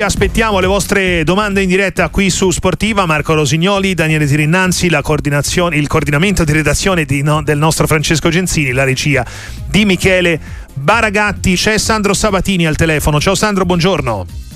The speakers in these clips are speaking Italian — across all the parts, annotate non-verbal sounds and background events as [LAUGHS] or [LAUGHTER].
Aspettiamo le vostre domande in diretta qui su Sportiva, Marco Rosignoli, Daniele Tirinnanzi, il coordinamento di redazione di, no, del nostro Francesco Genzini, la regia di Michele Baragatti, c'è Sandro Sabatini al telefono. Ciao Sandro, buongiorno.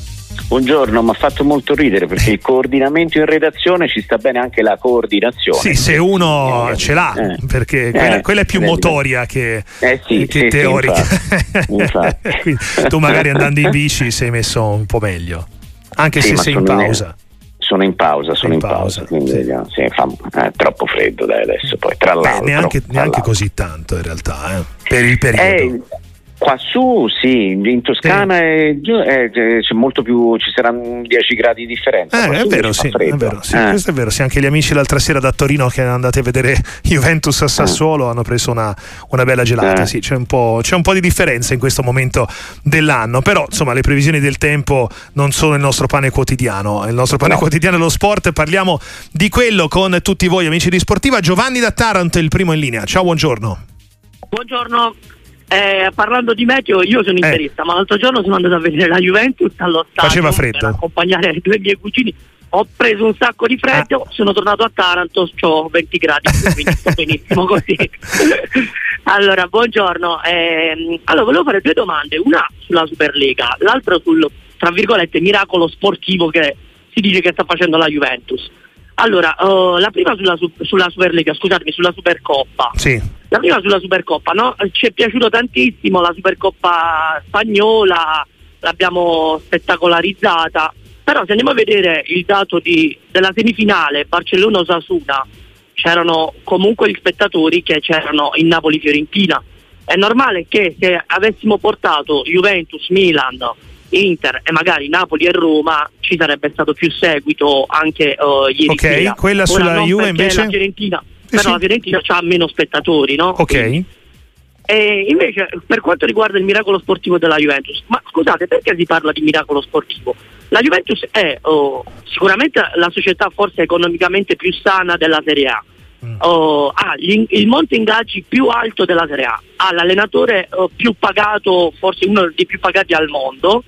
Buongiorno, mi ha fatto molto ridere perché il coordinamento in redazione ci sta bene anche la coordinazione. Sì, se uno eh, ce l'ha, eh, perché quella, eh, quella, è più motoria che, eh sì, che sì, teorica. Sì, infatti, [LAUGHS] infatti. tu magari andando in bici sei messo un po' meglio, anche se sei in pausa. sono in pausa, sono in, in pausa, pausa, quindi fa eh, troppo freddo dai, adesso. Poi, tra l'altro, Beh, neanche, neanche così tanto in realtà, eh, per il periodo. Qua su sì, in Toscana sì. è, è, c'è molto più, ci saranno 10 gradi di differenza. Eh, è, vero, sì, è, vero, sì, eh. questo è vero, sì, anche gli amici l'altra sera da Torino che andate a vedere [LAUGHS] Juventus a Sassuolo eh. hanno preso una, una bella gelata, eh. sì, c'è un, c'è un, po', di differenza in questo momento dell'anno, però insomma le previsioni del tempo non sono il nostro pane quotidiano, il nostro pane no. quotidiano è lo sport, parliamo di quello con tutti voi amici di Sportiva, Giovanni da Taranto è il primo in linea, ciao buongiorno. Buongiorno, eh, parlando di meteo, io sono interista, eh. ma l'altro giorno sono andato a vedere la Juventus allo stadio Faceva freddo. per accompagnare [LAUGHS] due miei cugini. Ho preso un sacco di freddo, ah. sono tornato a Taranto, ho 20 gradi, [LAUGHS] quindi sto benissimo così. [LAUGHS] allora, buongiorno. Eh, allora, volevo fare due domande, una sulla Superlega, l'altra sul, tra virgolette, miracolo sportivo che si dice che sta facendo la Juventus. Allora, uh, la prima sulla, sulla Superlega, scusatemi, sulla Supercoppa. Sì. La prima sulla Supercoppa, no? Ci è piaciuto tantissimo la Supercoppa spagnola, l'abbiamo spettacolarizzata, però se andiamo a vedere il dato di, della semifinale Barcellona-Osasuna, c'erano comunque gli spettatori che c'erano in Napoli-Fiorentina. È normale che se avessimo portato Juventus, Milan, Inter e magari Napoli e Roma ci sarebbe stato più seguito anche uh, ieri Ok, sera. quella sulla Juve invece? La Fiorentina, però sì. la Fiorentina ha meno spettatori, no? Ok. Quindi, e invece per quanto riguarda il miracolo sportivo della Juventus, ma scusate perché si parla di miracolo sportivo? La Juventus è oh, sicuramente la società forse economicamente più sana della Serie A, mm. oh, ha gli, il monte ingaggi più alto della Serie A, ha l'allenatore oh, più pagato, forse uno dei più pagati al mondo,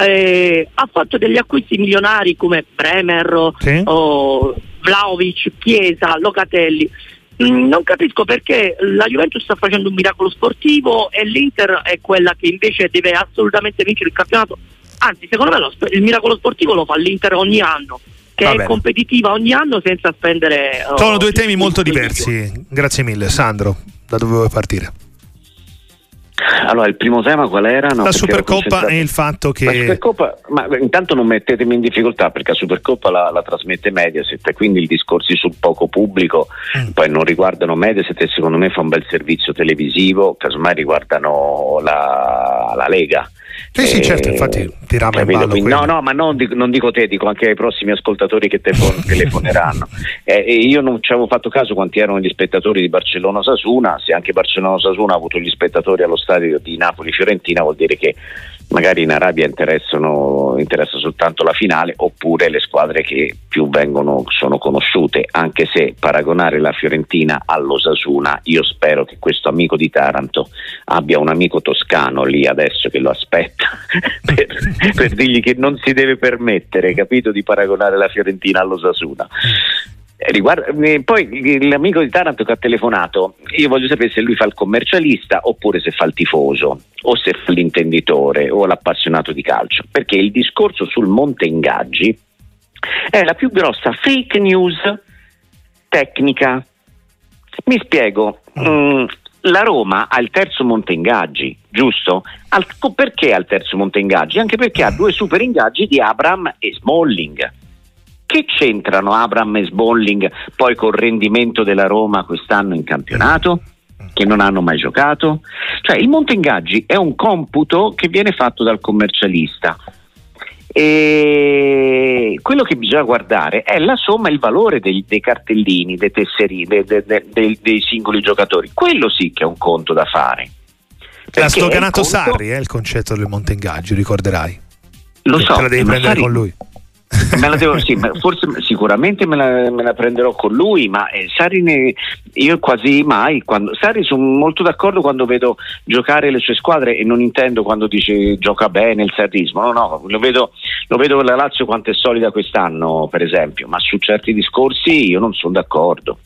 eh, ha fatto degli acquisti milionari come Bremer, sì. oh, Vlaovic, Chiesa, Locatelli. Mm, non capisco perché la Juventus sta facendo un miracolo sportivo e l'Inter è quella che invece deve assolutamente vincere il campionato. Anzi, secondo me lo, il miracolo sportivo lo fa l'Inter ogni anno che Va è bene. competitiva ogni anno senza spendere. Oh, Sono due temi molto diversi. Grazie mille, Sandro. Da dove vuoi partire? Allora, il primo tema qual era? No, la Supercoppa e il fatto che. La Supercoppa, ma intanto non mettetemi in difficoltà perché la Supercoppa la, la trasmette Mediaset e quindi i discorsi sul poco pubblico mm. poi non riguardano Mediaset e secondo me fa un bel servizio televisivo, casomai riguardano la, la Lega. Sì, sì, certo, infatti tirava in ballo Quindi, No, no, ma non dico, non dico, te, dico anche ai prossimi ascoltatori che [LAUGHS] telefoneranno. eh, io non ci avevo fatto caso quanti erano gli spettatori di Barcellona-Sasuna, se anche Barcellona-Sasuna ha avuto gli spettatori allo stadio di Napoli-Fiorentina vuol dire che magari in Arabia interessa soltanto la finale oppure le squadre che più vengono, sono conosciute, anche se paragonare la Fiorentina all'Osasuna, io spero che questo amico di Taranto abbia un amico toscano lì adesso che lo aspetta [LAUGHS] per, per dirgli che non si deve permettere, capito, di paragonare la Fiorentina all'Osasuna. Eh, riguarda, eh, poi l'amico di Taranto che ha telefonato, io voglio sapere se lui fa il commercialista oppure se fa il tifoso o se fa l'intenditore o l'appassionato di calcio, perché il discorso sul monte ingaggi è la più grossa fake news tecnica. Mi spiego, mm, la Roma ha il terzo monte ingaggi, giusto? Al, perché ha il terzo monte ingaggi? Anche perché ha due super ingaggi di Abram e Smalling che c'entrano Abram e Sbolling poi col rendimento della Roma quest'anno in campionato? Che non hanno mai giocato? Cioè il monte ingaggi è un computo che viene fatto dal commercialista. E quello che bisogna guardare è la somma e il valore dei, dei cartellini, dei tesserini, dei, dei, dei, singoli giocatori. Quello sì che è un conto da fare. L'ha sloganato conto... Sarri, è eh, il concetto del monte ingaggi, ricorderai. Lo so. Te la devi prendere Sarri... con lui devo, sì, forse sicuramente me la, me la, prenderò con lui, ma eh, Sari ne, io quasi mai, quando, Sari sono molto d'accordo quando vedo giocare le sue squadre e non intendo quando dice gioca bene il sarrismo, no, no, lo vedo, lo vedo la Lazio quanto è solida quest'anno per esempio, ma su certi discorsi io non sono d'accordo,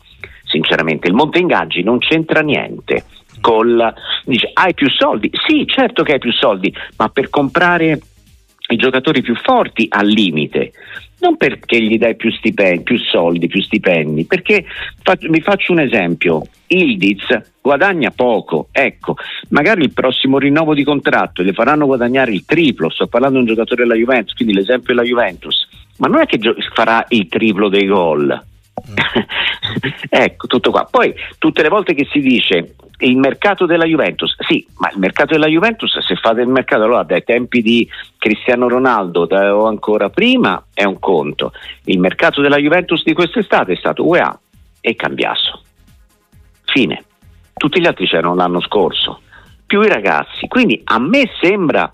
sinceramente. Il Monte Ingaggi non c'entra niente. Col, dice hai più soldi? Sì, certo che hai più soldi, ma per comprare i giocatori più forti al limite, non perché gli dai più, stipendi, più soldi, più stipendi, perché faccio, vi faccio un esempio, Ildiz guadagna poco, ecco, magari il prossimo rinnovo di contratto le faranno guadagnare il triplo, sto parlando di un giocatore della Juventus, quindi l'esempio è la Juventus, ma non è che gio- farà il triplo dei gol. [LAUGHS] Ecco, tutto qua. Poi tutte le volte che si dice il mercato della Juventus, sì, ma il mercato della Juventus, se fate il mercato allora dai tempi di Cristiano Ronaldo da, o ancora prima, è un conto. Il mercato della Juventus di quest'estate è stato UEA e Cambiasso. Fine. Tutti gli altri c'erano l'anno scorso, più i ragazzi. Quindi a me sembra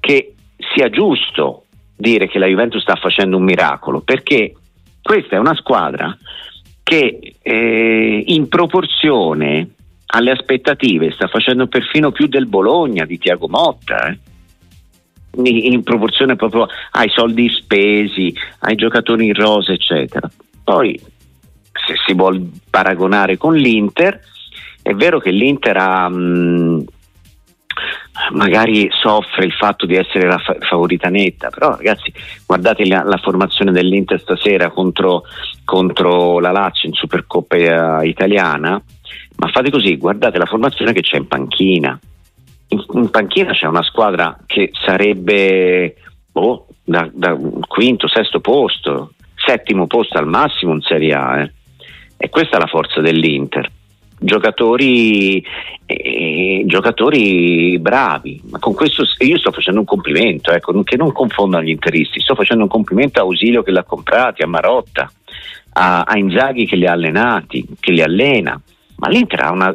che sia giusto dire che la Juventus sta facendo un miracolo, perché questa è una squadra che eh, in proporzione alle aspettative sta facendo perfino più del Bologna di Tiago Motta. Eh? in proporzione proprio ai soldi spesi, ai giocatori in rosa, eccetera. Poi, se si vuole paragonare con l'Inter, è vero che l'Inter ha, mh, magari soffre il fatto di essere la fa- favorita netta, però ragazzi guardate la, la formazione dell'Inter stasera contro, contro, la Lazio in Supercoppa italiana, ma fate così, guardate la formazione che c'è in panchina. In, in panchina c'è una squadra che sarebbe boh, da, da, quinto, sesto posto, settimo posto al massimo in Serie A. Eh. E questa è la forza dell'Inter. Giocatori, eh, giocatori bravi, ma con questo io sto facendo un complimento, ecco, che non confondano gli interisti, sto facendo un complimento a Ausilio che l'ha comprati, a Marotta, a, a Inzaghi che li ha allenati, che li allena ma l'Inter ha una,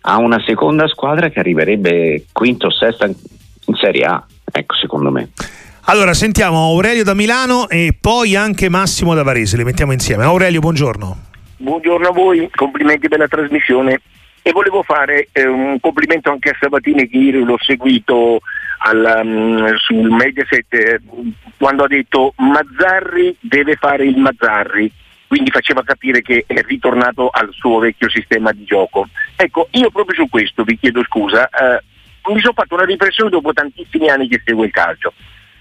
ha una seconda squadra che arriverebbe quinto o sesta in Serie A, ecco secondo me. Allora sentiamo Aurelio da Milano e poi anche Massimo da Varese, li mettiamo insieme. Aurelio, buongiorno. Buongiorno a voi, complimenti per la trasmissione e volevo fare eh, un complimento anche a Sabatini che ieri l'ho seguito al, um, sul Mediaset eh, quando ha detto Mazzarri deve fare il Mazzarri quindi faceva capire che è ritornato al suo vecchio sistema di gioco. Ecco, io proprio su questo vi chiedo scusa, eh, mi sono fatto una riflessione dopo tantissimi anni che seguo il calcio.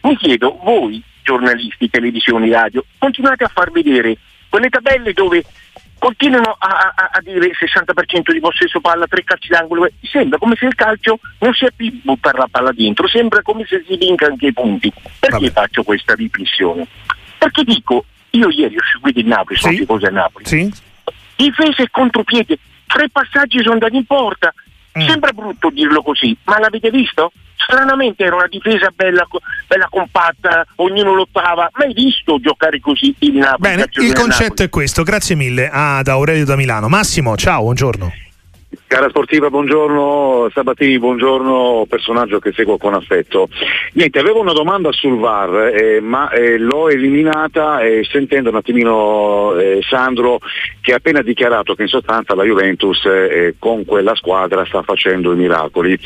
Mi chiedo, voi giornalisti, televisioni, radio, continuate a far vedere quelle tabelle dove continuano a, a, a, dire 60% di possesso palla, tre calci d'angolo, sembra come se il calcio non sia più buttare la palla dentro, sembra come se si vinca anche i punti. Perché Vabbè. faccio questa riflessione? Perché dico, io ieri ho seguito il Napoli, sono sì. tifoso a Napoli. Sì. Difesa e contropiede, tre passaggi sono andati in porta. Mm. Sembra brutto dirlo così, ma l'avete visto? Stranamente era una difesa bella, bella compatta, ognuno lottava. Mai visto giocare così il Napoli? Bene, il concetto Napoli. è questo. Grazie mille ad Aurelio da Milano. Massimo, ciao, buongiorno. Cara sportiva, buongiorno Sabatini, buongiorno personaggio che seguo con affetto. Niente, avevo una domanda sul VAR, eh, ma eh, l'ho eliminata eh, sentendo un attimino eh, Sandro che ha appena dichiarato che in sostanza la Juventus eh, con quella squadra sta facendo i miracoli.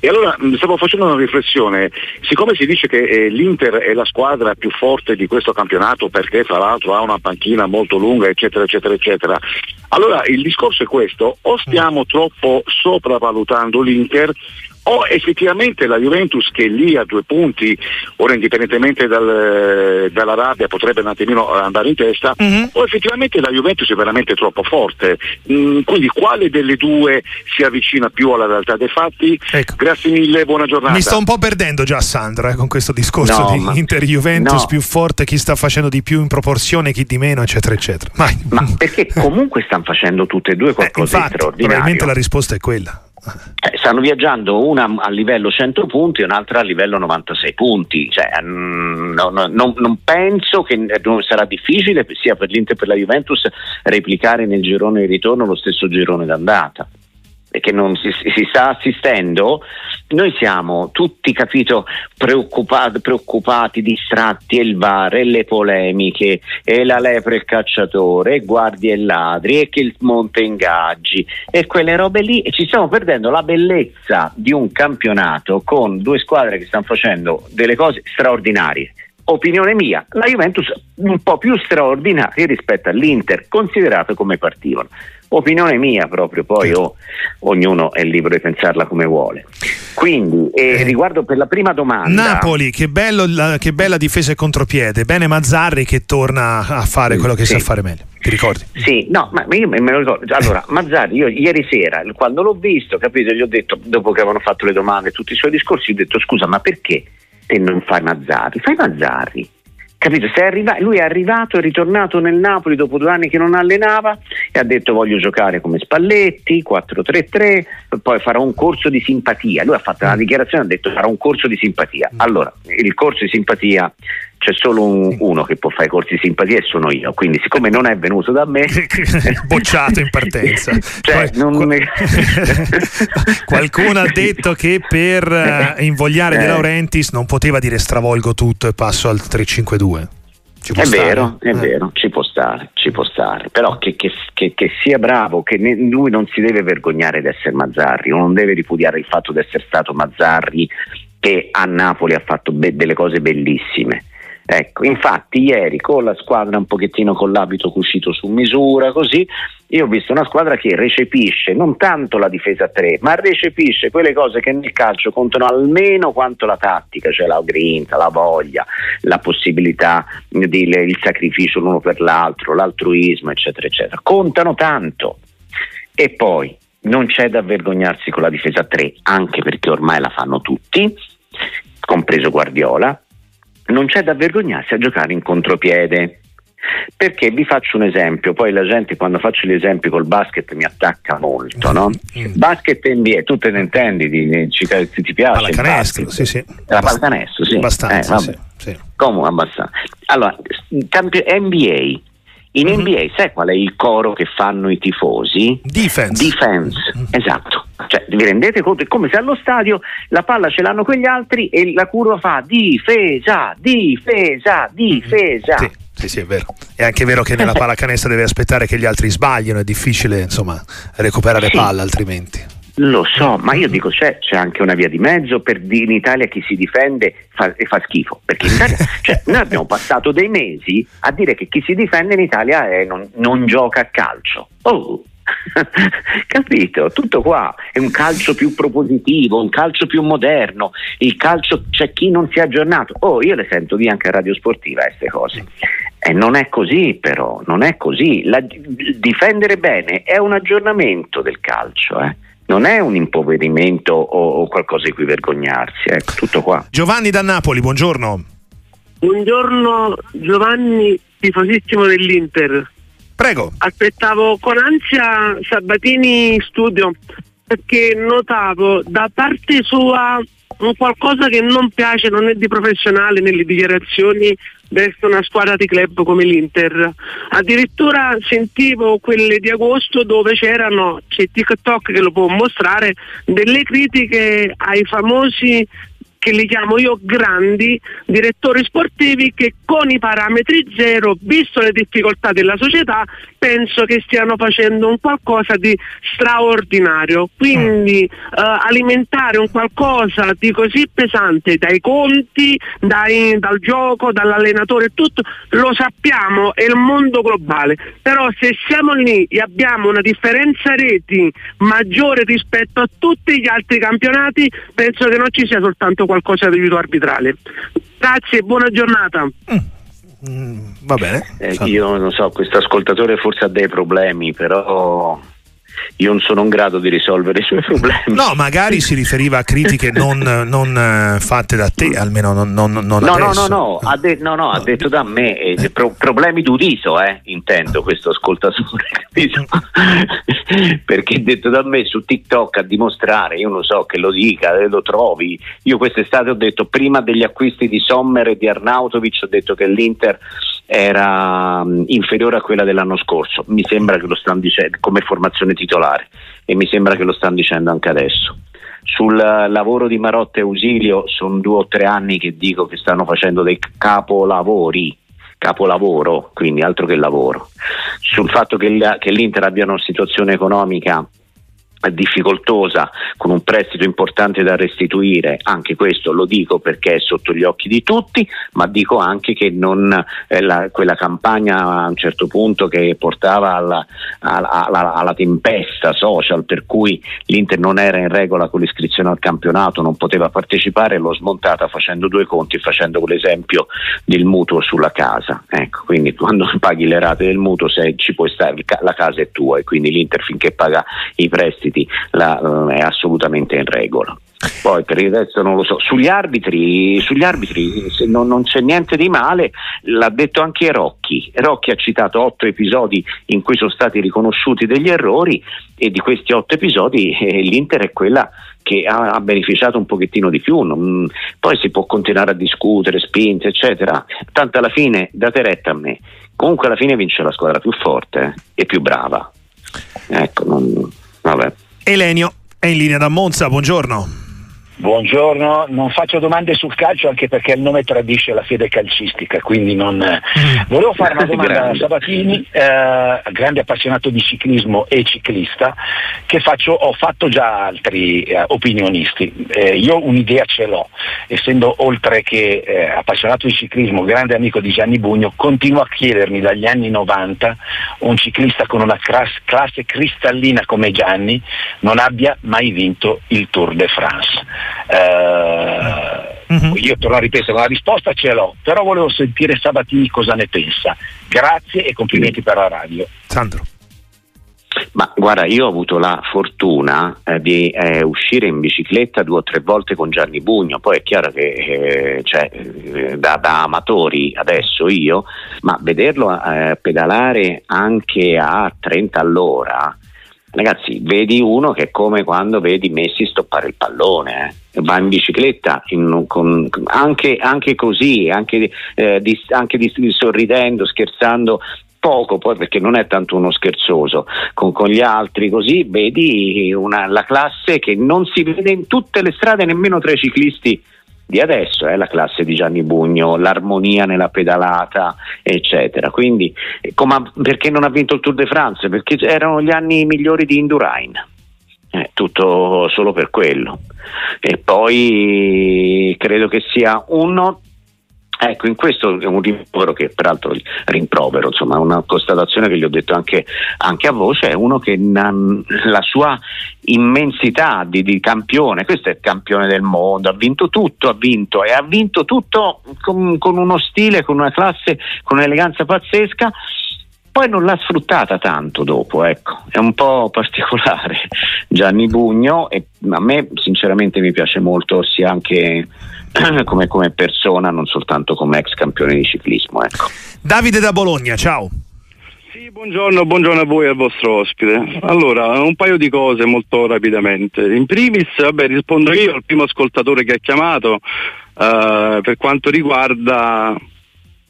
E allora stavo facendo una riflessione, siccome si dice che eh, l'Inter è la squadra più forte di questo campionato perché tra l'altro ha una panchina molto lunga, eccetera, eccetera, eccetera, allora il discorso è questo, o stiamo troppo sopravvalutando l'Inter o effettivamente la Juventus che è lì a due punti, ora indipendentemente dal, dalla rabbia potrebbe un attimino andare in testa, mm-hmm. o effettivamente la Juventus è veramente troppo forte. Mm, quindi quale delle due si avvicina più alla realtà dei fatti? Ecco. Grazie mille, buona giornata. Mi sto un po' perdendo già Sandra eh, con questo discorso no, di ma, Inter-Juventus no. più forte, chi sta facendo di più in proporzione, chi di meno, eccetera, eccetera. Vai. Ma perché [LAUGHS] comunque stanno facendo tutte e due qualcosa eh, infatti, di straordinario. Probabilmente la risposta è quella. Eh, stanno viaggiando una a livello 100 punti e un'altra a livello 96 punti. Cioè, mm, no, no, non, non, penso che eh, sarà difficile sia per l'Inter che per la Juventus replicare nel girone di ritorno lo stesso girone d'andata. Che non si, si, sta assistendo, noi siamo tutti, capito, preoccupati, preoccupati, distratti, e il VAR, e le polemiche, e la lepre il cacciatore, e guardie e ladri, e che il monte ingaggi, e quelle robe lì, e ci stiamo perdendo la bellezza di un campionato con due squadre che stanno facendo delle cose straordinarie opinione mia, la Juventus un po' più straordinaria rispetto all'Inter, considerato come partivano. Opinione mia proprio, poi oh, ognuno è libero di pensarla come vuole. Quindi, eh, riguardo per la prima domanda... Napoli, che, bello, la, che bella difesa e contropiede. Bene Mazzarri che torna a fare quello che sì. sa fare meglio. Ti ricordi? Sì, no, ma io me lo ricordo. Allora, [LAUGHS] Mazzarri, io ieri sera, quando l'ho visto, capito, gli ho detto, dopo che avevano fatto le domande, tutti i suoi discorsi, gli ho detto, scusa, ma perché te non fai Mazzarri? Fai Mazzarri Capito? Arriva- lui è arrivato, è ritornato nel Napoli dopo due anni che non allenava e ha detto voglio giocare come Spalletti, 4-3-3, poi farò un corso di simpatia. Lui ha fatto una dichiarazione e ha detto farò un corso di simpatia. Allora, il corso di simpatia c'è solo un, uno che può fare i corsi di simpatia e sono io, quindi siccome non è venuto da me [LAUGHS] bocciato in partenza [LAUGHS] cioè, Qual- non... [LAUGHS] qualcuno ha detto che per uh, invogliare eh. De Laurentiis non poteva dire stravolgo tutto e passo al 352 è stare. vero, è eh. vero, ci può stare, ci può stare, però che, che, che, che sia bravo, che ne, lui non si deve vergognare di essere Mazzarri, non deve ripudiare il fatto di essere stato Mazzarri che a Napoli ha fatto be- delle cose bellissime Ecco, infatti ieri con la squadra un pochettino con l'abito cucito su misura, così, io ho visto una squadra che recepisce non tanto la difesa a 3, ma recepisce quelle cose che nel calcio contano almeno quanto la tattica, cioè la grinta, la voglia, la possibilità di il sacrificio l'uno per l'altro, l'altruismo, eccetera, eccetera. Contano tanto. E poi non c'è da vergognarsi con la difesa a 3, anche perché ormai la fanno tutti, compreso Guardiola non c'è da vergognarsi a giocare in contropiede. Perché vi faccio un esempio, poi la gente quando faccio gli esempi col basket mi attacca molto, no? Mm. Basket NBA, tu te ne intendi, di, ci, ti piace? Pallacanestro, sì, sì. La pallacanestro, sì. Abbastanza, eh, sì, sì. Come abbastanza? Allora, NBA, in mm-hmm. NBA sai qual è il coro che fanno i tifosi? Defense. Defense, mm-hmm. esatto. Cioè, vi rendete conto? È come se allo stadio la palla ce l'hanno quegli altri e la curva fa difesa, difesa, difesa. Sì. Sì, sì, è vero. È anche vero che nella [LAUGHS] pallacanestro deve aspettare che gli altri sbagliano, è difficile insomma recuperare sì. palla altrimenti. Lo so, ma io dico c'è, c'è, anche una via di mezzo per dire in Italia chi si difende fa, e fa schifo, perché in Italia, [LAUGHS] cioè, noi abbiamo passato dei mesi a dire che chi si difende in Italia non, non gioca a calcio. Oh, [LAUGHS] Capito? Tutto qua è un calcio più propositivo, un calcio più moderno. Il calcio c'è chi non si è aggiornato. Oh, io le sento dire anche a Radio Sportiva queste cose. E non è così, però, non è così. La, difendere bene è un aggiornamento del calcio, eh non è un impoverimento o, o, qualcosa di cui vergognarsi, ecco, tutto qua. Giovanni da Napoli, buongiorno. Buongiorno Giovanni, tifosissimo dell'Inter. Prego. Aspettavo con ansia Sabatini in studio perché notavo da parte sua un qualcosa che non piace, non è di professionale nelle dichiarazioni verso una squadra di club come l'Inter. Addirittura sentivo quelle di agosto dove c'erano, c'è TikTok che lo può mostrare, delle critiche ai famosi che li chiamo io grandi direttori sportivi che con i parametri zero, visto le difficoltà della società, penso che stiano facendo un qualcosa di straordinario. Quindi eh, alimentare un qualcosa di così pesante dai conti, dai, dal gioco, dall'allenatore tutto, lo sappiamo, è il mondo globale. Però se siamo lì e abbiamo una differenza reti maggiore rispetto a tutti gli altri campionati, penso che non ci sia soltanto qualcosa di aiuto arbitrale. Grazie e buona giornata. Mm. Mm, va bene. Eh, io non so, questo ascoltatore forse ha dei problemi, però io non sono in grado di risolvere i suoi problemi. No, magari si riferiva a critiche non, non uh, fatte da te, almeno non, non, non no. No, no, no, ha, de- no, no, ha detto da me, eh, pro- problemi d'udiso, eh, intendo questo ascoltatore, [LAUGHS] perché ha detto da me su TikTok a dimostrare, io non so che lo dica, eh, lo trovi, io quest'estate ho detto prima degli acquisti di Sommer e di Arnautovic, ho detto che l'Inter era um, inferiore a quella dell'anno scorso, mi sembra che lo stanno dicendo come formazione titolare e mi sembra che lo stanno dicendo anche adesso. Sul lavoro di Marotta e Ausilio sono due o tre anni che dico che stanno facendo dei capolavori, capolavoro, quindi altro che lavoro. Sul fatto che, l'Inter abbia una situazione economica difficoltosa con un prestito importante da restituire, anche questo lo dico perché è sotto gli occhi di tutti, ma dico anche che non, eh, la, quella campagna a un certo punto che portava alla, alla, alla, alla, tempesta social per cui l'Inter non era in regola con l'iscrizione al campionato, non poteva partecipare, l'ho smontata facendo due conti e facendo l'esempio del mutuo sulla casa. Ecco, quindi quando paghi le rate del mutuo se ci puoi stare, la casa è tua e quindi l'Inter finché paga i prestiti prestiti la, uh, è assolutamente in regola. Poi per il resto non lo so. Sugli arbitri, sugli arbitri non, non, c'è niente di male, l'ha detto anche Rocchi. Rocchi ha citato otto episodi in cui sono stati riconosciuti degli errori e di questi otto episodi eh, l'Inter è quella che ha, ha, beneficiato un pochettino di più. Non, poi si può continuare a discutere, spinte, eccetera. Tanto alla fine date retta a me. Comunque alla fine vince la squadra più forte eh, e più brava. Ecco, non, Vabbè. Elenio è in linea da Monza, buongiorno. Buongiorno, non faccio domande sul calcio anche perché il nome tradisce la fede calcistica, quindi non... Mm. Volevo fare una [LAUGHS] domanda a Sabatini, eh, grande appassionato di ciclismo e ciclista, che faccio, ho fatto già altri eh, opinionisti. Eh, io un'idea ce l'ho, essendo oltre che eh, appassionato di ciclismo, grande amico di Gianni Bugno, continuo a chiedermi dagli anni 90 un ciclista con una classe, classe cristallina come Gianni non abbia mai vinto il Tour de France. Eh, uh-huh. Io torno a ripetere, la risposta ce l'ho, però volevo sentire Sabatini cosa ne pensa. Grazie e complimenti per la radio. Sandro. Ma guarda, io ho avuto la fortuna eh, di eh, uscire in bicicletta due o tre volte con Gianni Bugno, poi è chiaro che eh, cioè, eh, da, da, amatori adesso io, ma vederlo eh, pedalare anche a 30 all'ora, Ragazzi, vedi uno che è come quando vedi Messi stoppare il pallone, eh. Va in bicicletta in, con, anche, anche, così, anche, eh, di, anche di, sorridendo, scherzando, poco poi perché non è tanto uno scherzoso con, con gli altri così vedi una, la classe che non si vede in tutte le strade nemmeno tra i ciclisti di adesso, è eh, la classe di Gianni Bugno, l'armonia nella pedalata, eccetera. Quindi, come, perché non ha vinto il Tour de France? Perché erano gli anni migliori di Indurain. Eh, tutto solo per quello. E poi credo che sia uno Ecco, in questo è un rimprovero che peraltro rimprovero, insomma, una constatazione che gli ho detto anche, anche a voce, è uno che la sua immensità di, di, campione, questo è il campione del mondo, ha vinto tutto, ha vinto e ha vinto tutto con, con uno stile, con una classe, con un'eleganza pazzesca poi non l'ha sfruttata tanto dopo, ecco, è un po' particolare [LAUGHS] Gianni Bugno e a me sinceramente mi piace molto sia anche [CLEARS THROAT] come, come, persona, non soltanto come ex campione di ciclismo. Ecco. Davide da Bologna, ciao. Sì, buongiorno, buongiorno a voi e al vostro ospite. Allora, un paio di cose molto rapidamente. In primis, vabbè, rispondo io al primo ascoltatore che ha chiamato uh, per quanto riguarda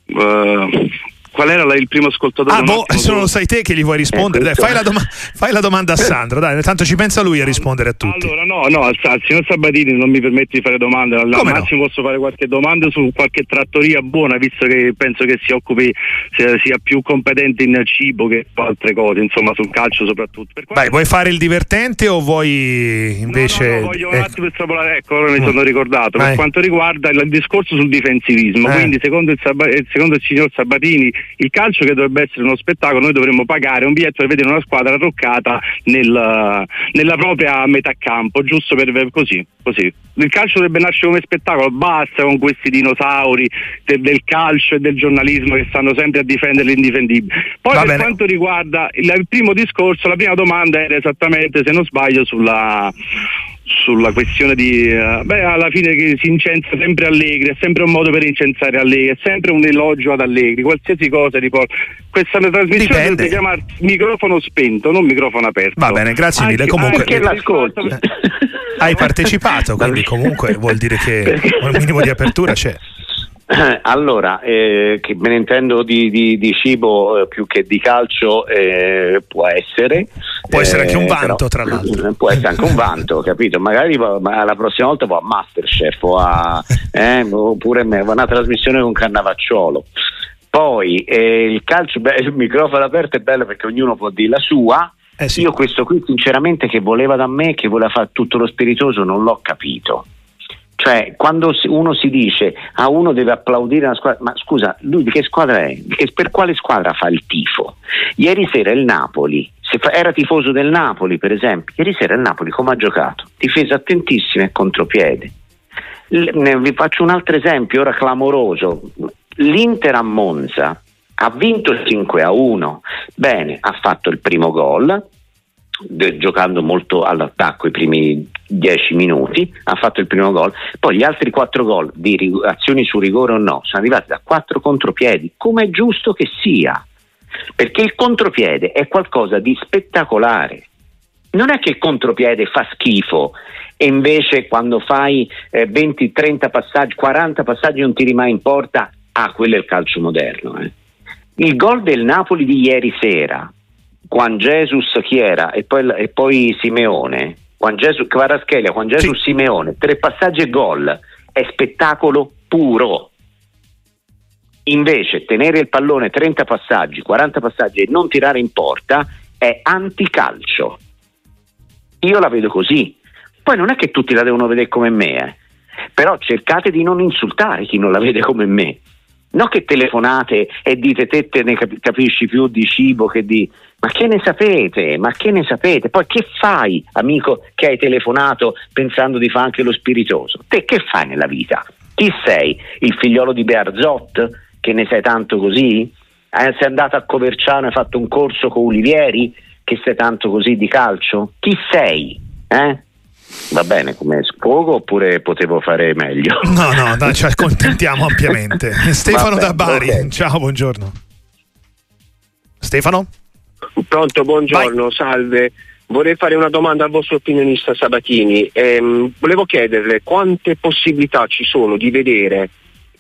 uh, Qual era la, il primo ascoltatore? Ah, boh, se non lo sai te che gli vuoi rispondere, dai, fai la, doma- fai la, domanda a Sandro, dai, tanto ci pensa lui a rispondere a tutti. Allora, no, no, al, signor Sabatini non mi permette di fare domande, al Come massimo no? posso fare qualche domanda su qualche trattoria buona, visto che penso che si occupi, sia, più competente in cibo che altre cose, insomma, sul calcio soprattutto. Per Vai, vuoi fare il divertente o vuoi invece... No, no, no voglio un ecco. attimo estrapolare, ecco, ora mi mm. sono ricordato, Vai. per quanto riguarda il, discorso sul difensivismo, eh. quindi secondo il, secondo il signor Sabatini il calcio che dovrebbe essere uno spettacolo, noi dovremmo pagare un biglietto per vedere una squadra arroccata nel, nella propria metà campo, giusto per, così, così. Il calcio dovrebbe nascere come spettacolo, basta con questi dinosauri del, del calcio e del giornalismo che stanno sempre a difendere l'indifendibile. Poi Va per bene. quanto riguarda il, il primo discorso, la prima domanda era esattamente, se non sbaglio, sulla sulla questione di uh, beh alla fine che si incensa sempre Allegri è sempre un modo per incensare Allegri è sempre un elogio ad Allegri qualsiasi cosa riporta questa trasmissione Dipende. si chiama microfono spento non microfono aperto. Va bene grazie mille. Comunque perché l'ascolti hai partecipato quindi comunque vuol dire che [LAUGHS] un minimo di apertura c'è [COUGHS] Allora, eh, che me ne intendo di, di, di cibo eh, più che di calcio eh, può essere. Può essere anche un eh, vanto, però, tra l'altro. [LAUGHS] Può essere anche un vanto, capito? Magari ma la prossima volta va a Masterchef o a, [LAUGHS] eh, oppure una trasmissione con Cannavacciolo. Poi eh, il calcio, beh, il microfono aperto è bello perché ognuno può dire la sua. Sì. Io questo qui sinceramente che voleva da me, che voleva fare tutto lo spiritoso, non l'ho capito. Cioè, quando uno si dice a ah, uno deve applaudire una squadra, ma scusa, lui di che squadra è? Che, per quale squadra fa il tifo? Ieri sera il Napoli, se fa, era tifoso del Napoli per esempio, ieri sera il Napoli come ha giocato? Difesa attentissima e contropiede. L- vi faccio un altro esempio, ora clamoroso. L'Inter a Monza ha vinto 5 a 1, bene, ha fatto il primo gol, giocando molto all'attacco i primi 10 minuti, ha fatto il primo gol, poi gli altri 4 gol di rig- azioni su rigore o no sono arrivati da 4 contropiedi, come è giusto che sia, perché il contropiede è qualcosa di spettacolare. Non è che il contropiede fa schifo e invece quando fai eh, 20, 30 passaggi, 40 passaggi non tiri mai in porta, ah, quello è il calcio moderno. Eh. Il gol del Napoli di ieri sera Juan Jesus chi era e poi, e poi Simeone, Juan Jesus, Kvaraschelia, Juan Jesus sì. Simeone, tre passaggi e gol, è spettacolo puro. Invece tenere il pallone 30 passaggi, 40 passaggi e non tirare in porta è anticalcio. Io la vedo così. Poi non è che tutti la devono vedere come me, eh. però cercate di non insultare chi non la vede come me. Non che telefonate e dite te te ne capisci più di cibo che di... Ma che ne sapete? Ma che ne sapete? Poi che fai, amico, che hai telefonato pensando di fare anche lo spiritoso? Te che fai nella vita? Chi sei? Il figliolo di Bearzot? Che ne sai tanto così? Eh, sei andato a Coverciano e hai fatto un corso con Olivieri? Che sei tanto così di calcio? Chi sei? Eh? Va bene come sfogo oppure potevo fare meglio? [LAUGHS] No, no, dai, ci accontentiamo ampiamente. [LAUGHS] Stefano Vabbè, da Bari, okay. ciao, buongiorno. Stefano? Pronto, buongiorno, Vai. salve. Vorrei fare una domanda al vostro opinionista Sabatini. Ehm, volevo chiederle quante possibilità ci sono di vedere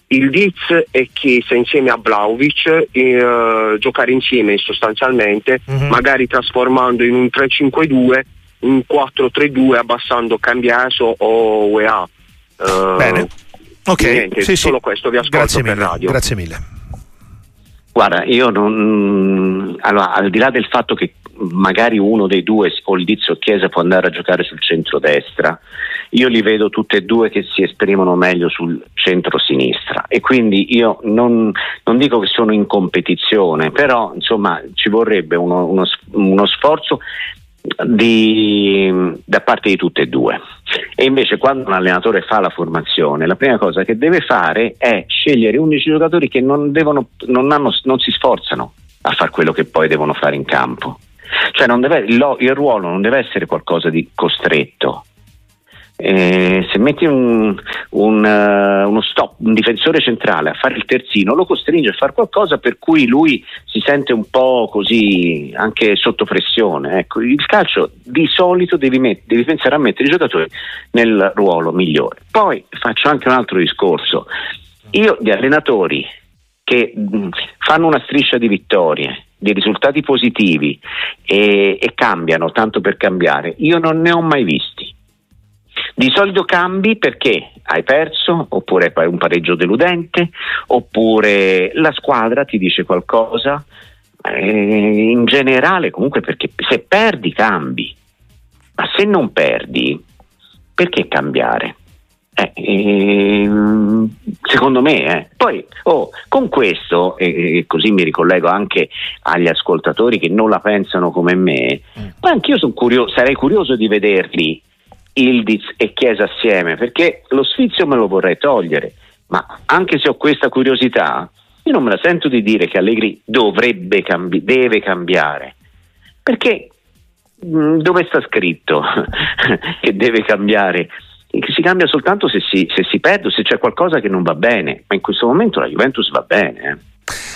il Diz e Chiesa insieme a Vlaovic eh, giocare insieme sostanzialmente, mm-hmm. magari trasformando in un 3-5-2 un 4-3-2 abbassando Cambiaso o UEA. Uh, Bene. Ok, niente, sì, solo sì. questo vi ascolto Grazie per mille. radio. Grazie mille. Guarda, io non. Allora, al di là del fatto che magari uno dei due, o il Dizio Chiesa, può andare a giocare sul centro-destra, io li vedo tutte e due che si esprimono meglio sul centro-sinistra e quindi io non, non dico che sono in competizione, però insomma ci vorrebbe uno, uno, uno sforzo di, da parte di tutte e due. E invece quando un allenatore fa la formazione, la prima cosa che deve fare è scegliere 11 giocatori che non, devono, non, hanno, non si sforzano a fare quello che poi devono fare in campo. Cioè deve, il, il ruolo non deve essere qualcosa di costretto, eh, se metti un, un, uh, uno stop, un difensore centrale a fare il terzino, lo costringe a fare qualcosa per cui lui si sente un po' così anche sotto pressione. Ecco, il calcio di solito devi, met- devi pensare a mettere i giocatori nel ruolo migliore. Poi faccio anche un altro discorso. Io di allenatori che mh, fanno una striscia di vittorie, di risultati positivi e, e cambiano tanto per cambiare, io non ne ho mai visti di solito cambi perché hai perso, oppure hai un pareggio deludente, oppure la squadra ti dice qualcosa. Eh, in generale, comunque, perché se perdi, cambi. Ma se non perdi, perché cambiare? Eh, eh, secondo me, eh. poi oh, con questo, e così mi ricollego anche agli ascoltatori che non la pensano come me, mm. ma anch'io curioso, sarei curioso di vederli Ildiz e Chiesa assieme, perché lo sfizio me lo vorrei togliere, ma anche se ho questa curiosità, io non me la sento di dire che Allegri dovrebbe cambi- deve cambiare, perché mh, mm, dove sta scritto [LAUGHS] che deve cambiare? Si cambia soltanto se si, se si perde, se c'è qualcosa che non va bene, ma in questo momento la Juventus va bene. Eh.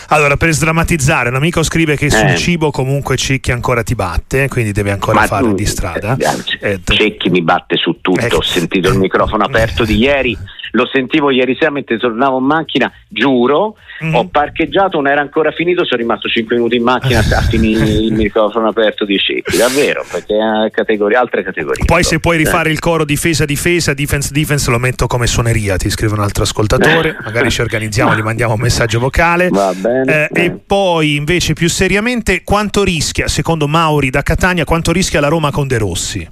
Allora, per sdrammatizzare, un amico scrive che eh. sul cibo comunque Cicchi ancora ti batte, quindi deve ancora Ma fare tu, di strada. Eh, eh Cicchi mi batte su tutto, ecco. ho sentito il microfono aperto di ieri lo sentivo ieri sera mentre tornavo in macchina, giuro, mm. ho parcheggiato, non era ancora finito, sono rimasto 5 minuti in macchina a finire [LAUGHS] il microfono aperto di Cecchi, davvero, perché è categoria, altre categorie. Poi se puoi rifare il coro difesa-difesa, defense-defense lo metto come suoneria, ti scrive un altro ascoltatore, [LAUGHS] magari ci organizziamo, gli mandiamo un messaggio vocale. Va bene. Eh, e poi invece più seriamente, quanto rischia, secondo Mauri da Catania, quanto rischia la Roma con De Rossi?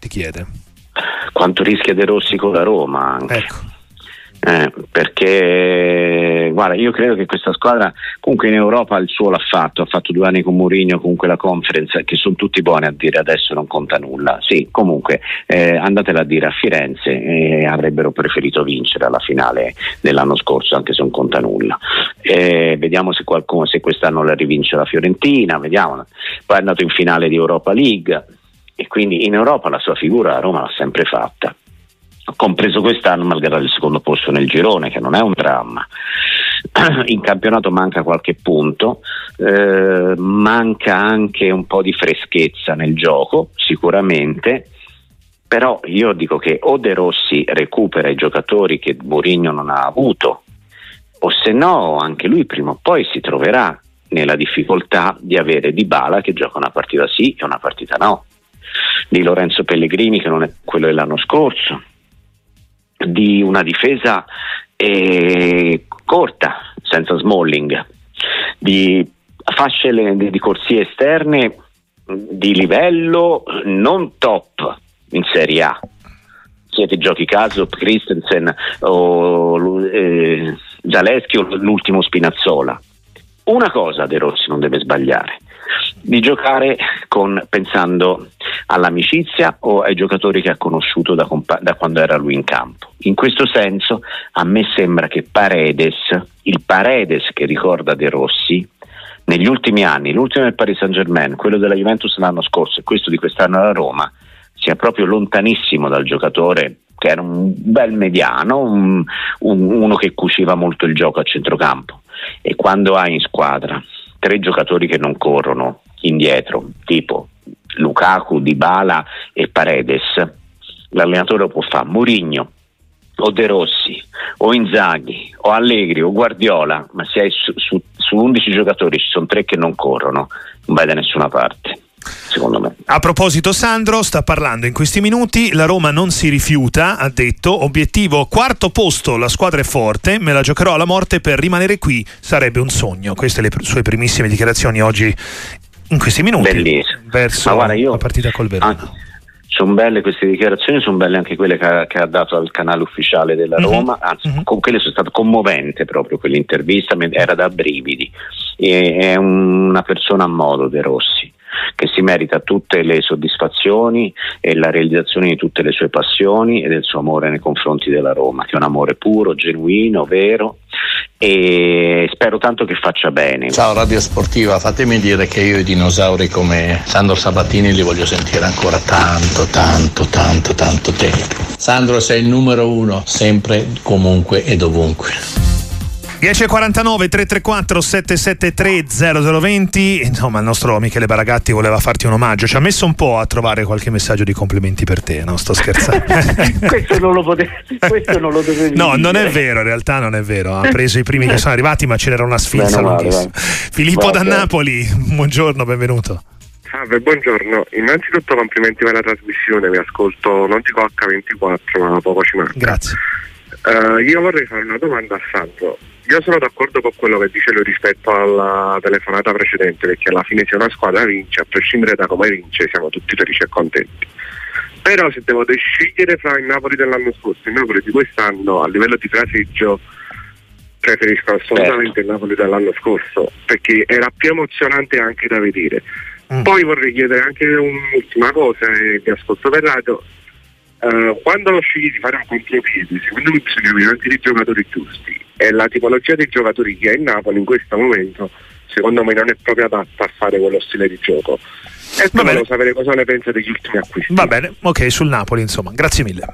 Ti chiede. Quanto rischia De Rossi con la Roma? Anche. Ecco. Eh, perché guarda, io credo che questa squadra comunque in Europa il suo l'ha fatto, ha fatto due anni con Mourinho, comunque la conference, che sono tutti buoni a dire adesso non conta nulla. Sì, comunque eh, andatela a dire a Firenze eh, avrebbero preferito vincere alla finale dell'anno scorso, anche se non conta nulla. Eh, vediamo se, qualcuno, se quest'anno la rivince la Fiorentina, vediamo. Poi è andato in finale di Europa League quindi in Europa la sua figura a Roma l'ha sempre fatta compreso quest'anno malgrado il secondo posto nel girone che non è un dramma. [CLEARS THROAT] In campionato manca qualche punto eh, manca anche un po' di freschezza nel gioco sicuramente però io dico che o De Rossi recupera i giocatori che Mourinho non ha avuto o se no anche lui prima o poi si troverà nella difficoltà di avere Dybala che gioca una partita sì e una partita no di Lorenzo Pellegrini che non è quello dell'anno scorso di una difesa eh, corta, senza Smalling, di fasce di corsie esterne di livello non top in Serie A. Siete giochi caso Christensen o eh, Zaleschi o l'ultimo Spinazzola. Una cosa De Rossi non deve sbagliare, di giocare con, pensando all'amicizia o ai giocatori che ha conosciuto da, compa- da, quando era lui in campo. In questo senso a me sembra che Paredes, il Paredes che ricorda De Rossi, negli ultimi anni, l'ultimo del Paris Saint Germain, quello della Juventus l'anno scorso e questo di quest'anno alla Roma, sia proprio lontanissimo dal giocatore che era un bel mediano, un, un, uno che cuciva molto il gioco a centrocampo. E quando hai in squadra tre giocatori che non corrono indietro, tipo Lukaku, Dybala e Paredes, l'allenatore lo può fare Mourinho o De Rossi o Inzaghi o Allegri o Guardiola, ma se hai su, su, su 11 giocatori ci sono tre che non corrono, non vai da nessuna parte secondo me. A proposito, Sandro sta parlando in questi minuti. La Roma non si rifiuta, ha detto. Obiettivo quarto posto, la squadra è forte, me la giocherò alla morte per rimanere qui, sarebbe un sogno. Queste le sue primissime dichiarazioni oggi in questi minuti Bellissimo. verso guarda, io, la partita col Verona. sono belle queste dichiarazioni, sono belle anche quelle che ha, che ha dato al canale ufficiale della mhm. Roma, mm-hmm. anzi mm-hmm. con quelle sono state commovente proprio quell'intervista, era da brividi. E, è una persona a modo De Rossi che si merita tutte le soddisfazioni e la realizzazione di tutte le sue passioni e del suo amore nei confronti della Roma, che è un amore puro, genuino, vero e spero tanto che faccia bene. Ciao Radio Sportiva, fatemi dire che io i dinosauri come Sandro Sabatini li voglio sentire ancora tanto, tanto, tanto, tanto tempo. Sandro sei il numero uno, sempre, comunque e dovunque. 10.49 334 773 0020 insomma il nostro Michele Baragatti voleva farti un omaggio ci ha messo un po' a trovare qualche messaggio di complimenti per te no sto scherzando [LAUGHS] questo non lo potevi questo non lo dovevi no dire. non è vero in realtà non è vero ha preso i primi che sono arrivati ma c'era una sfilza lunghissima Filippo da Napoli buongiorno benvenuto Salve, buongiorno. Innanzitutto complimenti per la trasmissione, vi ascolto non dico H24 ma poco ci manca. Grazie. Uh, io vorrei fare una domanda a Sandro. Io sono d'accordo con quello che dice lui rispetto alla telefonata precedente, perché alla fine se una squadra vince, a prescindere da come vince, siamo tutti felici e contenti. Però se devo scegliere fra il Napoli dell'anno scorso e il Napoli di quest'anno a livello di fraseggio preferisco assolutamente il Napoli dell'anno scorso, perché era più emozionante anche da vedere. Mm. Poi vorrei chiedere anche un'ultima cosa, e vi ascolto per radio, Uh, quando lo scegli di fare un contropiede, secondo me bisogna avere anche dei giocatori giusti e la tipologia dei giocatori che ha in Napoli in questo momento secondo me non è proprio adatta a fare quello stile di gioco. E volevo sapere cosa ne pensa degli ultimi acquisti. Va bene, ok, sul Napoli insomma, grazie mille.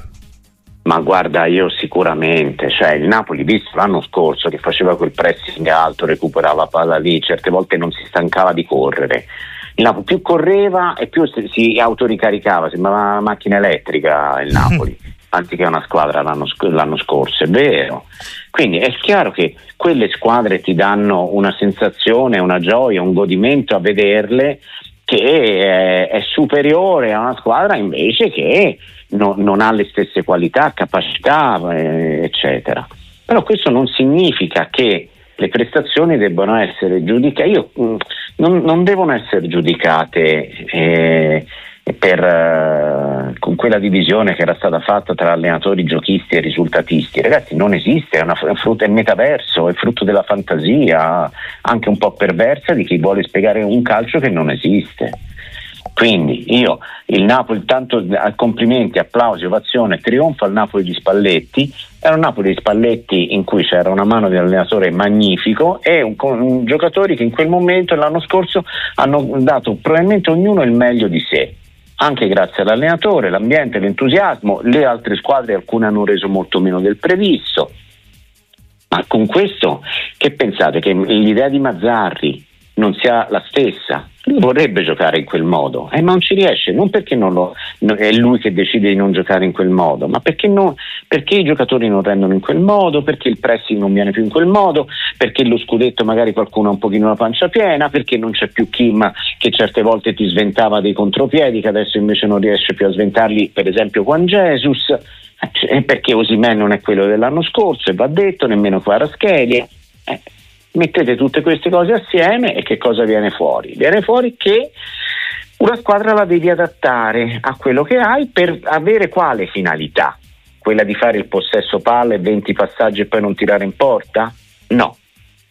Ma guarda, io sicuramente, cioè il Napoli, visto l'anno scorso che faceva quel pressing alto, recuperava palla lì, certe volte non si stancava di correre il Napoli più correva e più si autoricaricava, sembrava una macchina elettrica il [LAUGHS] Napoli. anziché una squadra l'anno, l'anno, scorso, è vero. Quindi è chiaro che quelle squadre ti danno una sensazione, una gioia, un godimento a vederle che è, è superiore a una squadra invece che no, non ha le stesse qualità, capacità, eh, eccetera. Però questo non significa che le prestazioni debbano essere giudicate, io, mm, non, non, devono essere giudicate eh, per, eh, con quella divisione che era stata fatta tra allenatori, giochisti e risultatisti. Ragazzi, non esiste, è, una, è, frutto, è metaverso, è frutto della fantasia, anche un po' perversa di chi vuole spiegare un calcio che non esiste. Quindi io, il Napoli, tanto complimenti, applausi, ovazione, trionfo al Napoli di Spalletti, era un Napoli di Spalletti in cui c'era una mano di allenatore magnifico e un, un, giocatori che in quel momento l'anno scorso hanno dato probabilmente ognuno il meglio di sé anche grazie all'allenatore, l'ambiente, l'entusiasmo, le altre squadre alcune hanno reso molto meno del previsto. Ma con questo che pensate? Che l'idea di Mazzarri non sia la stessa? Lui vorrebbe giocare in quel modo, eh, ma non ci riesce, non perché non lo, è lui che decide di non giocare in quel modo, ma perché, no, perché, i giocatori non rendono in quel modo, perché il pressing non viene più in quel modo, perché lo scudetto magari qualcuno ha un pochino la pancia piena, perché non c'è più Kim che certe volte ti sventava dei contropiedi, che adesso invece non riesce più a sventarli, per esempio Juan Jesus, eh, perché Osimen non è quello dell'anno scorso e va detto, nemmeno Quaraschelie. Eh, mettete tutte queste cose assieme e che cosa viene fuori? Viene fuori che una squadra la devi adattare a quello che hai per avere quale finalità? Quella di fare il possesso palla e 20 passaggi e poi non tirare in porta? No,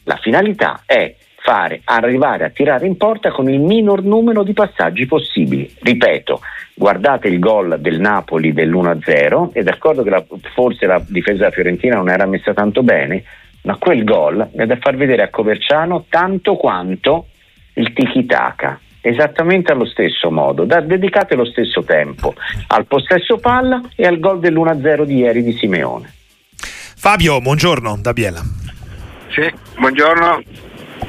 la finalità è fare, arrivare a tirare in porta con il minor numero di passaggi possibili. Ripeto, guardate il gol del Napoli dell'1-0 e d'accordo che la, forse la difesa della Fiorentina non era messa tanto bene, ma quel gol è da far vedere a Coverciano tanto quanto il tiki-taka esattamente allo stesso modo, da, dedicate lo stesso tempo al possesso palla e al gol dell'1-0 di ieri di Simeone. Fabio, buongiorno da Biella. Sì, buongiorno.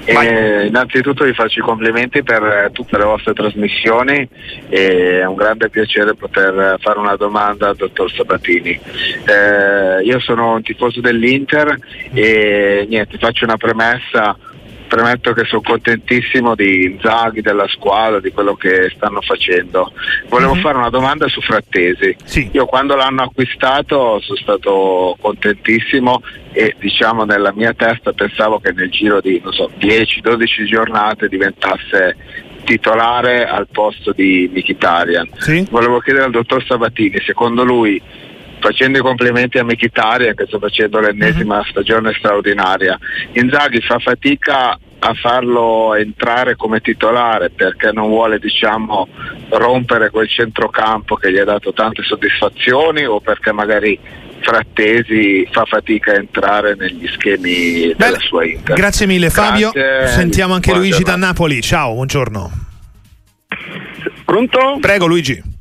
Eh, innanzitutto vi faccio i complimenti per tutte le vostre trasmissioni è un grande piacere poter fare una domanda al dottor Sabatini. Eh, io sono un tifoso dell'Inter e niente, faccio una premessa premetto che sono contentissimo di Inzaghi, della squadra, di quello che stanno facendo. Volevo mm-hmm. fare una domanda su Frattesi. Sì. Io quando l'hanno acquistato sono stato contentissimo e diciamo nella mia testa pensavo che nel giro di so, 10-12 giornate diventasse titolare al posto di Mkhitaryan. Sì. Volevo chiedere al dottor Sabatini, secondo lui facendo i complimenti a Mkhitaryan che sta facendo l'ennesima uh-huh. stagione straordinaria. Inzaghi fa fatica a farlo entrare come titolare perché non vuole diciamo, rompere quel centrocampo che gli ha dato tante soddisfazioni o perché magari Frattesi fa fatica a entrare negli schemi Beh, della sua Inter. Grazie mille Fabio, Grazie. sentiamo anche Buona Luigi da Napoli, ciao, buongiorno. Pronto? Prego Luigi.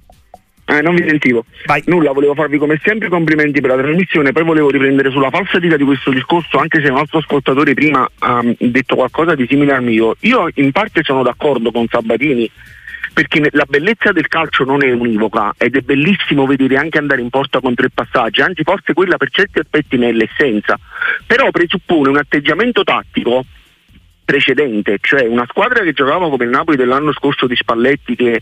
Eh, non vi sentivo. Vai. Nulla, volevo farvi come sempre i complimenti per la trasmissione, poi volevo riprendere sulla falsa falsità di questo discorso, anche se un altro ascoltatore prima ha detto qualcosa di simile al mio. Io in parte sono d'accordo con Sabatini, perché la bellezza del calcio non è univoca ed è bellissimo vedere anche andare in porta con tre passaggi, anzi forse quella per certi aspetti ne è l'essenza, però presuppone un atteggiamento tattico precedente, cioè una squadra che giocava come il Napoli dell'anno scorso di Spalletti che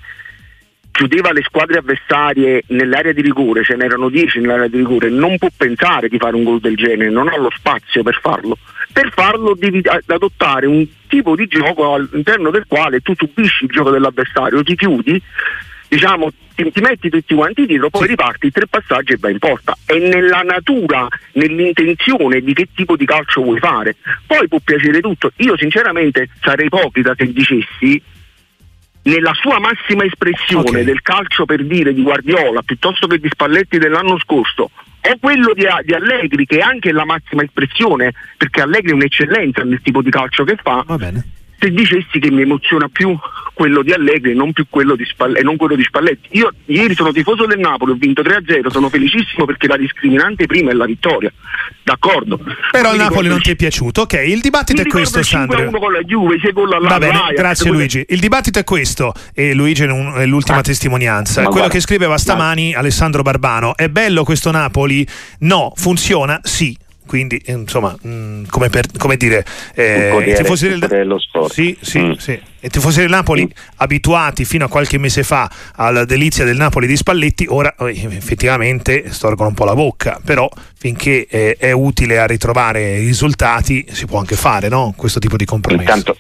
chiudeva le squadre avversarie nell'area di rigore, ce n'erano 10 nell'area di rigore, non può pensare di fare un gol del genere, non ha lo spazio per farlo. Per farlo devi adottare un tipo di gioco all'interno del quale tu subisci il gioco dell'avversario, ti chiudi, diciamo, ti, ti metti tutti quanti dietro, poi sì. riparti tre passaggi e vai in porta. È nella natura, nell'intenzione di che tipo di calcio vuoi fare. Poi può piacere tutto. Io sinceramente sarei ipocrita se dicessi nella sua massima espressione okay. del calcio per dire di Guardiola piuttosto che di Spalletti dell'anno scorso o quello di, di, Allegri che è anche la massima espressione perché Allegri è un'eccellenza nel tipo di calcio che fa se dicessi che mi emoziona più quello di Allegri e non più quello di, Spalletti, non quello di Spalletti. Io ieri sono tifoso del Napoli, ho vinto 3-0, sono felicissimo perché la discriminante prima è la vittoria. D'accordo. Però il Napoli non ti è piaciuto. Ok, il dibattito è questo, Sandro. con la Juve, 6 gol alla Va bene, grazie Luigi. Il dibattito è questo e Luigi è l'ultima ah, testimonianza. Quello guarda, che scriveva stamani ma... Alessandro Barbano. È bello questo Napoli? No, funziona? Sì quindi insomma mh, mm, come, per, come, dire eh, i tifosi del, dello sport sì, sì, mm. sì. i tifosi del Napoli mm. abituati fino a qualche mese fa alla delizia del Napoli di Spalletti ora eh, effettivamente storgono un po' la bocca però finché eh, è utile a ritrovare i risultati si può anche fare no? questo tipo di compromesso intanto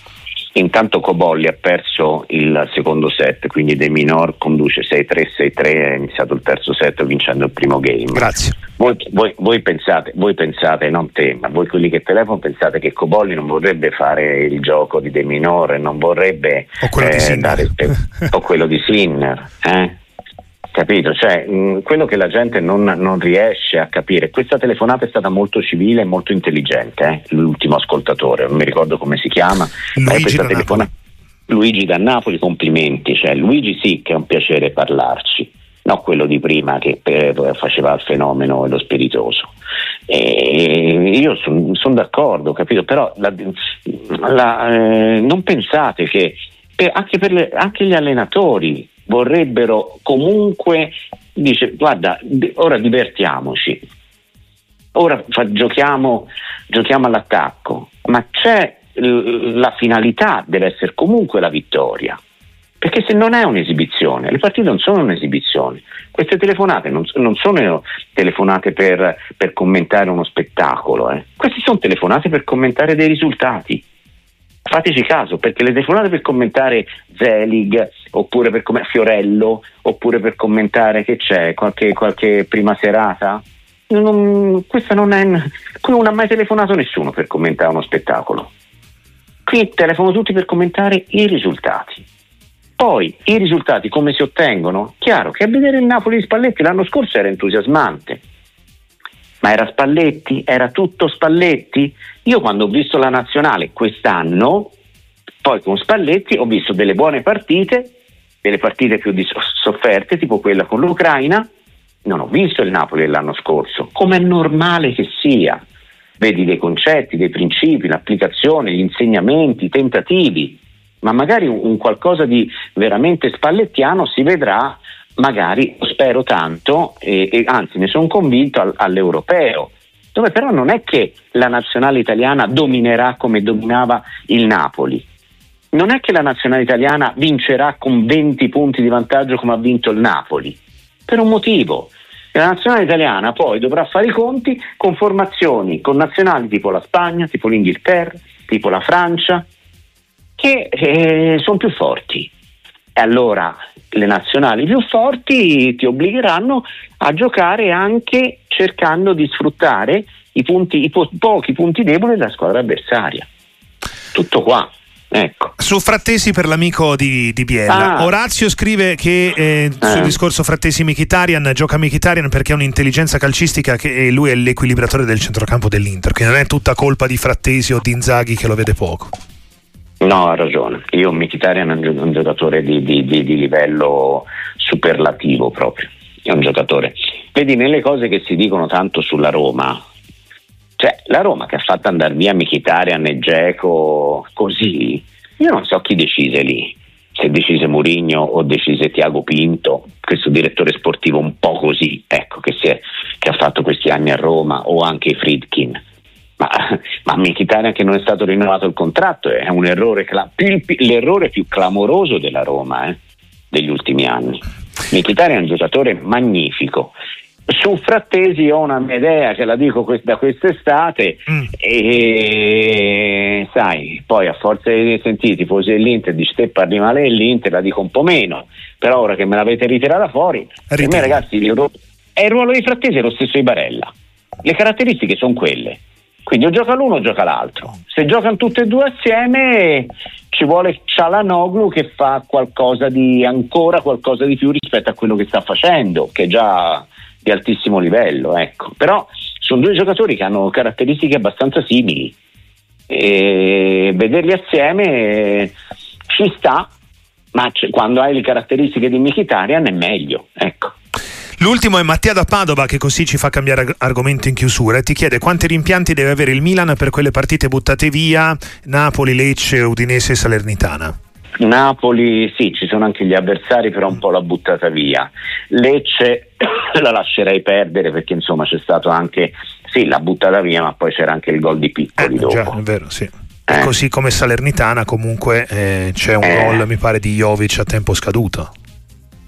Intanto Cobolli ha perso il secondo set, quindi De Minor conduce 6-3, 6-3, è iniziato il terzo set vincendo il primo game. Grazie. Voi, voi, voi, pensate, voi pensate, non te, ma voi quelli che telefono pensate che Cobolli non vorrebbe fare il gioco di De Minor, non vorrebbe o quello eh, di Sinner, dare, [LAUGHS] o quello di Sinner eh? Capito? Cioè, mh, quello che la gente non, non, riesce a capire, questa telefonata è stata molto civile e molto intelligente, eh? l'ultimo ascoltatore, non mi ricordo come si chiama, Luigi, da telefona- Luigi da Napoli, complimenti, cioè, Luigi sì che è un piacere parlarci, non quello di prima che per, faceva il fenomeno e lo spiritoso. E io sono son d'accordo, capito? Però la, la, eh, non pensate che per, anche, per le, anche gli allenatori vorrebbero comunque, dice guarda, ora divertiamoci, ora fa, giochiamo, giochiamo all'attacco, ma c'è la finalità deve essere comunque la vittoria. Perché se non è un'esibizione, le partite non sono un'esibizione, queste telefonate non, non sono telefonate per, per, commentare uno spettacolo, eh. queste sono telefonate per commentare dei risultati fateci caso perché le telefonate per commentare Zelig oppure per commentare Fiorello oppure per commentare che c'è qualche, qualche prima serata? Non, questa non è qui non ha mai telefonato nessuno per commentare uno spettacolo. Qui telefono tutti per commentare i risultati. Poi i risultati come si ottengono? Chiaro che a vedere il Napoli di Spalletti l'anno scorso era entusiasmante ma era Spalletti? Era tutto Spalletti? Io quando ho visto la nazionale quest'anno, poi con Spalletti ho visto delle buone partite, delle partite più sofferte, tipo quella con l'Ucraina, non ho visto il Napoli dell'anno scorso, come è normale che sia. Vedi dei concetti, dei principi, l'applicazione, gli insegnamenti, i tentativi, ma magari un, un qualcosa di veramente spallettiano si vedrà magari, spero tanto, e, e anzi ne sono convinto al, all'europeo, dove però non è che la nazionale italiana dominerà come dominava il Napoli. Non è che la nazionale italiana vincerà con 20 punti di vantaggio come ha vinto il Napoli, per un motivo. La nazionale italiana poi dovrà fare i conti con formazioni, con nazionali tipo la Spagna, tipo l'Inghilterra, tipo la Francia, che eh, sono più forti. E allora le nazionali più forti ti obbligheranno a giocare anche cercando di sfruttare i, punti, i po- pochi punti deboli della squadra avversaria. Tutto qua. Ecco. Su Frattesi per l'amico di, di Biella. Ah. Orazio scrive che eh, sul eh. discorso Frattesi Michitarian gioca Michitarian perché ha un'intelligenza calcistica che lui è l'equilibratore del centrocampo dell'Inter, quindi non è tutta colpa di Frattesi o di Inzaghi che lo vede poco. No, ha ragione. Io Mkhitaryan è un giocatore di, di, di, di, livello superlativo proprio. È un giocatore. Vedi, nelle cose che si dicono tanto sulla Roma, cioè la Roma che ha fatto andare via Mkhitaryan e Geco così, io non so chi decise lì. Se decise Mourinho o decise Tiago Pinto, questo direttore sportivo un po' così, ecco, che, è, che ha fatto questi anni a Roma, o anche Friedkin ma, ma Mkhitaryan che non è stato rinnovato il contratto è un errore, l'errore più clamoroso della Roma eh, degli ultimi anni. Mkhitaryan è un giocatore magnifico. Su Frattesi ho una mia idea che la dico da quest'estate mm. e sai, poi a forza di sentire i tifosi dell'Inter dice te parli male dell'Inter, la dico un po' meno, però ora che me l'avete ritirata fuori, per me ragazzi è il ruolo di Frattesi è lo stesso di Barella. Le caratteristiche sono quelle quindi o gioca l'uno o gioca l'altro. Se giocano tutte e due assieme ci vuole Cialanoglu che fa qualcosa di ancora qualcosa di più rispetto a quello che sta facendo, che è già di altissimo livello. Ecco. Però sono due giocatori che hanno caratteristiche abbastanza simili. e vederli assieme ci sta, ma quando hai le caratteristiche di Mkhitaryan è meglio. Ecco. L'ultimo è Mattia da Padova che così ci fa cambiare argomento in chiusura e ti chiede quanti rimpianti deve avere il Milan per quelle partite buttate via Napoli, Lecce, Udinese e Salernitana. Napoli sì, ci sono anche gli avversari, però un po' l'ha buttata via. Lecce [COUGHS] la lascerei perdere perché insomma c'è stato anche, sì, l'ha buttata via, ma poi c'era anche il gol di Piccoli eh, dopo. Già, è vero, sì. Eh. Così come Salernitana comunque eh, c'è un eh. gol, mi pare, di Jovic a tempo scaduto.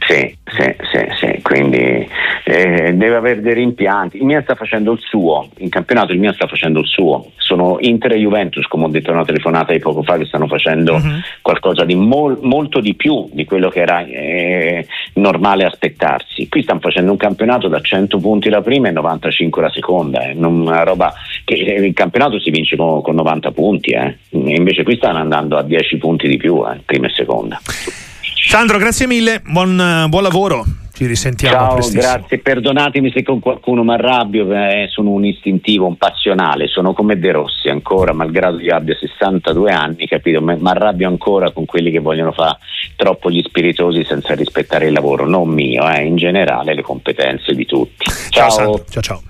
Sì, sì, sì, sì, quindi eh, deve avere dei rimpianti. Il Milan sta facendo il suo, in campionato il Milan sta facendo il suo. Sono Inter e Juventus, come ho detto in una telefonata di poco fa, che stanno facendo uh-huh. qualcosa di mol- molto di più di quello che era eh, normale aspettarsi. Qui stanno facendo un campionato da 100 punti la prima e 95 la seconda, eh. una roba che eh, il campionato si vince con, con 90 punti, eh. invece qui stanno andando a 10 punti di più, eh, prima e seconda. Sandro, grazie mille, buon, buon lavoro. Ci risentiamo Ciao, prestissimo. grazie. Perdonatemi se con qualcuno mi arrabbio, eh, sono un istintivo, un passionale, sono come De Rossi ancora, malgrado io abbia 62 anni, capito? Mi arrabbio ancora con quelli che vogliono fare troppo gli spiritosi senza rispettare il lavoro, non mio, eh, in generale le competenze di tutti. Ciao. ciao, ciao. ciao.